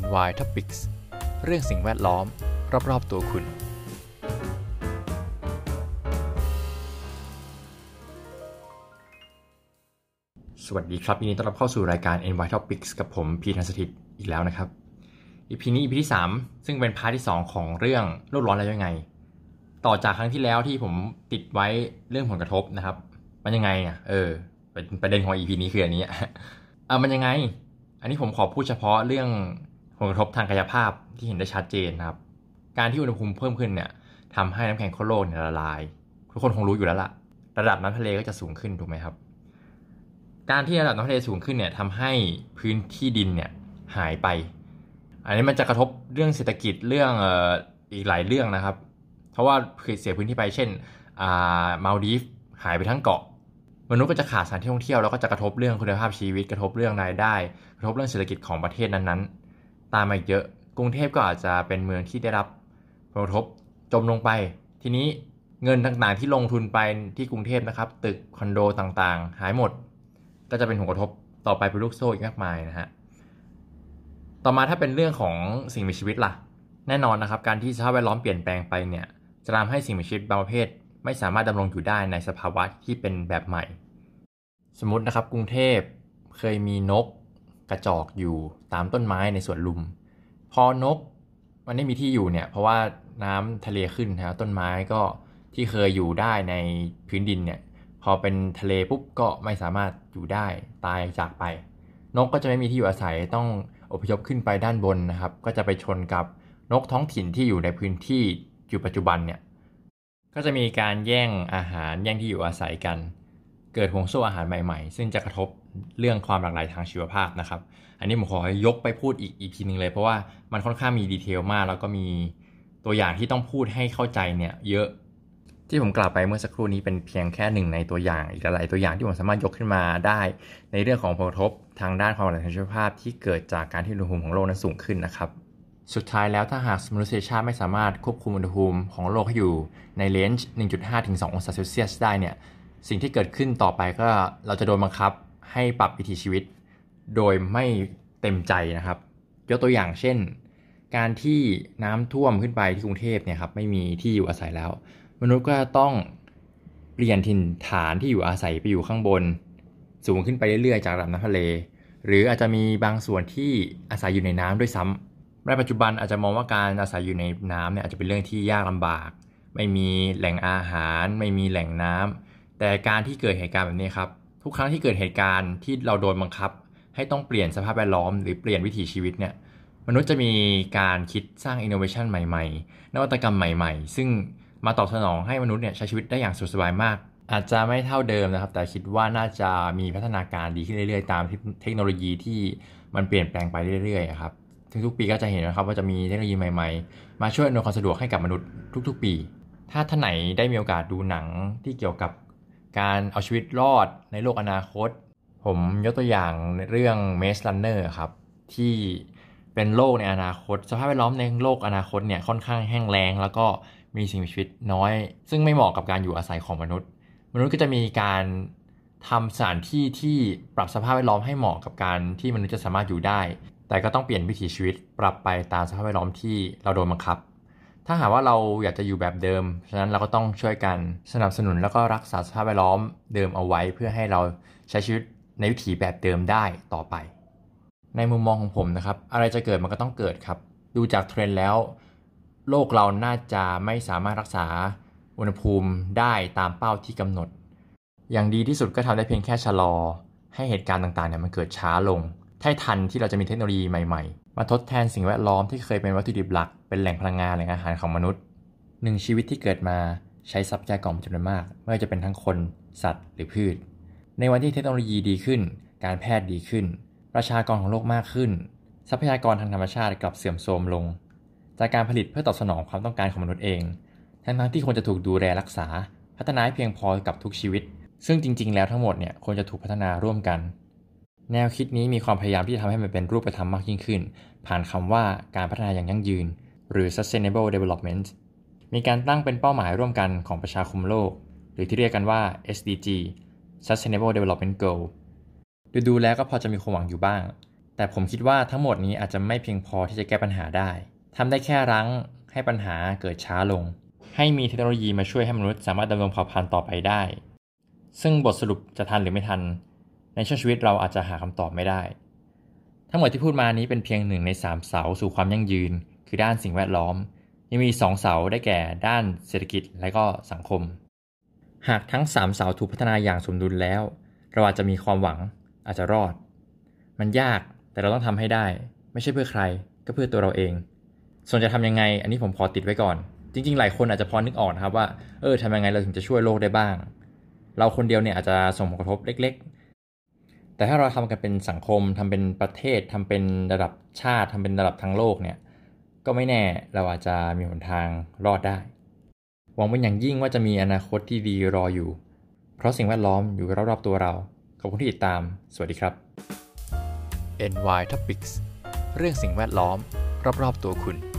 NY Topics เรื่องสิ่งแวดล้อม รอบ ๆ ตัวคุณ สวัสดีครับยินดีต้อนรับเข้าสู่รายการ NY Topics กับผมพีทันสถิตอีกแล้วนะครับ EP นี้ EP ที่ 3 ซึ่งเป็นพาร์ทที่ 2 ของเรื่องโลกร้อนแล้วยังไง ต่อจากครั้งที่แล้วที่ผมติดไว้เรื่องผลกระทบนะครับ มันยังไงอะเออปประเด็นของ EP นี้คืออันนี้อะมันยังไง อันนี้ผมขอพูดเฉพาะเรื่อง ลกระทบทางกายภาพที่เห็นได้ชัดเจนนะครับ การที่อุณหภูมิเพิ่มขึ้นเนี่ยทำให้น้ำแข็งขั้วโลกเนี่ยละลาย ทุกคนคงรู้อยู่แล้วล่ะ ระดับน้ำทะเลก็จะสูงขึ้นถูกไหมครับ การที่ระดับน้ำทะเลสูงขึ้นเนี่ยทำให้พื้นที่ดินเนี่ยหายไป อันนี้มันจะกระทบเรื่องเศรษฐกิจเรื่องอออีกหลายเรื่องนะครับ เพราะว่าเสียพื้นที่ไปเช่นมาลดีฟหายไปทั้งเกาะมนุษย์ก็จะขาดสถานที่ท่องเที่ยวแล้วก็จะกระทบเรื่องคุณภาพชีวิตกระทบเรื่องรายได้ กระทบเรื่องเศรษฐกิจของประเทศนั้นๆ ตามมาอีกเยอะ กรุงเทพก็อาจจะเป็นเมืองที่ได้รับผลกระทบจมลงไป ทีนี้เงินต่างๆที่ลงทุนไปที่กรุงเทพนะครับ ตึกคอนโดต่างๆ หายหมด ก็จะเป็นผลกระทบต่อไปเป็นลูกโซ่อีกมากมายนะฮะต่อมาถ้าเป็นเรื่องของสิ่งมีชีวิตล่ะ แน่นอนนะครับ การที่สภาพแวดล้อมเปลี่ยนแปลงไปเนี่ยจะทำให้สิ่งมีชีวิตบางประเภท ไม่สามารถดำรงอยู่ได้ในสภาวะที่เป็นแบบใหม่ สมมตินะครับกรุงเทพเคยมีนก กระจอกอยู่ตามต้นไม้ในสวนลุม พอนกมันไม่มีที่อยู่เนี่ยเพราะว่าน้ำทะเลขึ้นนะครับต้นไม้ก็ที่เคยอยู่ได้ในพื้นดินเนี่ยพอเป็นทะเลปุ๊บก็ไม่สามารถอยู่ได้ตายจากไป นกก็จะไม่มีที่อยู่อาศัยต้องอพยพขึ้นไปด้านบนนะครับ ก็จะไปชนกับนกท้องถิ่นที่อยู่ในพื้นที่อยู่ปัจจุบันเนี่ยก็จะมีการแย่งอาหารแย่งที่อยู่อาศัยกัน เกิดห่วงโซ่อาหารใหม่ๆ ซึ่งจะกระทบเรื่องความหลากหลายทางชีวภาพนะครับ อันนี้ผมขอยกไปพูดอีกอีพีหนึ่งเลย เพราะว่ามันค่อนข้างมีดีเทลมาก แล้วก็มีตัวอย่างที่ต้องพูดให้เข้าใจเนี่ยเยอะที่ผมกล่าวไปเมื่อสักครู่นี้เป็นเพียงแค่หนึ่งในตัวอย่าง อีกหลายตัวอย่างที่ผมสามารถยกขึ้นมาได้ ในเรื่องของผลกระทบทางด้านความหลากหลายทางชีวภาพ ที่เกิดจากการที่อุณหภูมิของโลกนั้นสูงขึ้นนะครับ สุดท้ายแล้วถ้าหากมนุษยชาติไม่สามารถควบคุมอุณหภูมิของโลกให้อยู่ในเลนจ์1.5ถึง2องศาเซลเซียสได้เนี่ย สิ่งที่เกิดขึ้นต่อไปก็เราจะโดนบังคับให้ปรับวิถีชีวิต โดยไม่เต็มใจนะครับ ยกตัวอย่างเช่น การที่น้ำท่วมขึ้นไปที่กรุงเทพเนี่ยครับไม่มีที่อยู่อาศัยแล้ว มนุษย์ก็ต้องเปลี่ยนถิ่นฐานที่อยู่อาศัยไปอยู่ข้างบน สูงขึ้นไปเรื่อยๆ จากระดับน้ำทะเล หรืออาจจะมีบางส่วนที่อาศัยอยู่ในน้ำด้วยซ้ำในปัจจุบันอาจจะมองว่าการอาศัยอยู่ในน้ำเนี่ยอาจจะเป็นเรื่องที่ยากลำบาก ไม่มีแหล่งอาหาร ไม่มีแหล่งน้ำ แต่การที่เกิดเหตุการณ์แบบนี้ครับ ทุกครั้งที่เกิดเหตุการณ์ที่เราโดนบังคับ ให้ต้องเปลี่ยนสภาพแวดล้อมหรือเปลี่ยนวิถีชีวิตเนี่ยมนุษย์จะมีการคิดสร้างอินโนเวชันใหม่ๆ นวัตกรรมใหม่ๆ ซึ่งมาตอบสนองให้มนุษย์เนี่ยใช้ชีวิตได้อย่างสุขสบายมาก อาจจะไม่เท่าเดิมนะครับ แต่คิดว่าน่าจะมีพัฒนาการดีขึ้นเรื่อยๆ ตามเทคโนโลยีที่มันเปลี่ยนแปลงไปเรื่อยๆครับทุกๆปีก็จะเห็นนะครับว่าจะมีเทคโนโลยีใหม่ๆ มาช่วยอำนวยความสะดวกให้กับมนุษย์ทุกๆ ปี ถ้าท่านไหนได้มีโอกาสดูหนังที่เกี่ยวกับ การเอาชีวิตรอดในโลกอนาคต ผมยกตัวอย่างในเรื่อง Maze Runner ครับ ที่เป็นโลกในอนาคต สภาพแวดล้อมในโลกอนาคตเนี่ยค่อนข้างแห้งแล้ง แล้วก็มีสิ่งมีชีวิตน้อย ซึ่งไม่เหมาะกับการอยู่อาศัยของมนุษย์ มนุษย์ก็จะมีการทำสถานที่ที่ปรับสภาพแวดล้อมให้เหมาะกับการที่มนุษย์จะสามารถอยู่ได้ แต่ก็ต้องเปลี่ยนวิถีชีวิตปรับไปตามสภาพแวดล้อมที่เราโดนบังคับ ถ้าหากว่าเราอยากจะอยู่แบบเดิม ฉะนั้นเราก็ต้องช่วยกันสนับสนุนแล้วก็รักษาสภาพแวดล้อมเดิมเอาไว้ เพื่อให้เราใช้ชีวิตในวิถีแบบเดิมได้ต่อไป ในมุมมองของผมนะครับ อะไรจะเกิดมันก็ต้องเกิดครับ ดูจากเทรนด์แล้ว โลกเราน่าจะไม่สามารถรักษาอุณหภูมิได้ตามเป้าที่กำหนด อย่างดีที่สุดก็ทำได้เพียงแค่ชะลอ ให้เหตุการณ์ต่างๆเนี่ยมันเกิดช้าลงให้ทันที่เราจะมีเทคโนโลยีใหม่ ๆ มาทดแทนสิ่งแวดล้อมที่เคยเป็นวัตถุดิบหลัก เป็นแหล่งพลังงานแหล่งอาหารของมนุษย์หนึ่งชีวิตที่เกิดมาใช้ทรัพยากรจำนวนมาก ไม่ว่าจะเป็นทั้งคน สัตว์ หรือพืช ในวันที่เทคโนโลยีดีขึ้น การแพทย์ดีขึ้น ประชากรของโลกมากขึ้น ทรัพยากรทางธรรมชาติกลับเสื่อมโทรมลง จากการผลิตเพื่อตอบสนองความต้องการของมนุษย์เอง ทั้งๆที่ควรจะถูกดูแลรักษา พัฒนาเพียงพอกับทุกชีวิต ซึ่งจริง ๆ แล้วทั้งหมดเนี่ยควรจะถูกพัฒนาร่วมกัน แนวคิดนี้มีความพยายามที่จะทำให้มันเป็นรูปธรรมมากยิ่งขึ้น ผ่านคำว่าการพัฒนาอย่างยั่งยืน หรือ sustainable development มีการตั้งเป็นเป้าหมายร่วมกันของประชาคมโลก หรือที่เรียกกันว่า SDG Sustainable Development Goal ดูดูแล้วก็พอจะมีความหวังอยู่บ้าง แต่ผมคิดว่าทั้งหมดนี้อาจจะไม่เพียงพอที่จะแก้ปัญหาได้ทำได้แค่รั้งให้ปัญหาเกิดช้าลง ให้มีเทคโนโลยีมาช่วยให้มนุษย์สามารถดำรงเผ่าพันธุ์ต่อไปได้ ซึ่งบทสรุปจะทันหรือไม่ทัน ในช่วงชีวิตเราอาจจะหาคำตอบไม่ได้ ทั้งหมดที่พูดมานี้เป็นเพียงหนึ่งในสามเสาสู่ความยั่งยืน คือด้านสิ่งแวดล้อม ยังมีสองเสาได้แก่ด้านเศรษฐกิจและก็สังคม หากทั้งสามเสาถูกพัฒนาอย่างสมดุลแล้ว เราอาจจะมีความหวังอาจจะรอด มันยากแต่เราต้องทำให้ได้ ไม่ใช่เพื่อใคร ก็เพื่อตัวเราเอง ส่วนจะทำยังไง อันนี้ผมขอติดไว้ก่อน จริง ๆ หลายคนอาจจะพอนึกออกนะครับว่าเออทำยังไงเราถึงจะช่วยโลกได้บ้าง เราคนเดียวเนี่ยอาจจะส่งผลกระทบเล็ก แต่ถ้าเราทำกันเป็นสังคมทำเป็นประเทศทำเป็นระดับชาติทำเป็นระดับทั้งโลกเนี่ยก็ไม่แน่เราอาจจะมีหนทางรอดได้หวังเป็นอย่างยิ่งว่าจะมีอนาคตที่ดีรออยู่ เพราะสิ่งแวดล้อมอยู่รอบๆตัวเรา ขอบคุณที่ติดตาม สวัสดีครับ NY Topics เรื่องสิ่งแวดล้อม รอบๆตัวคุณ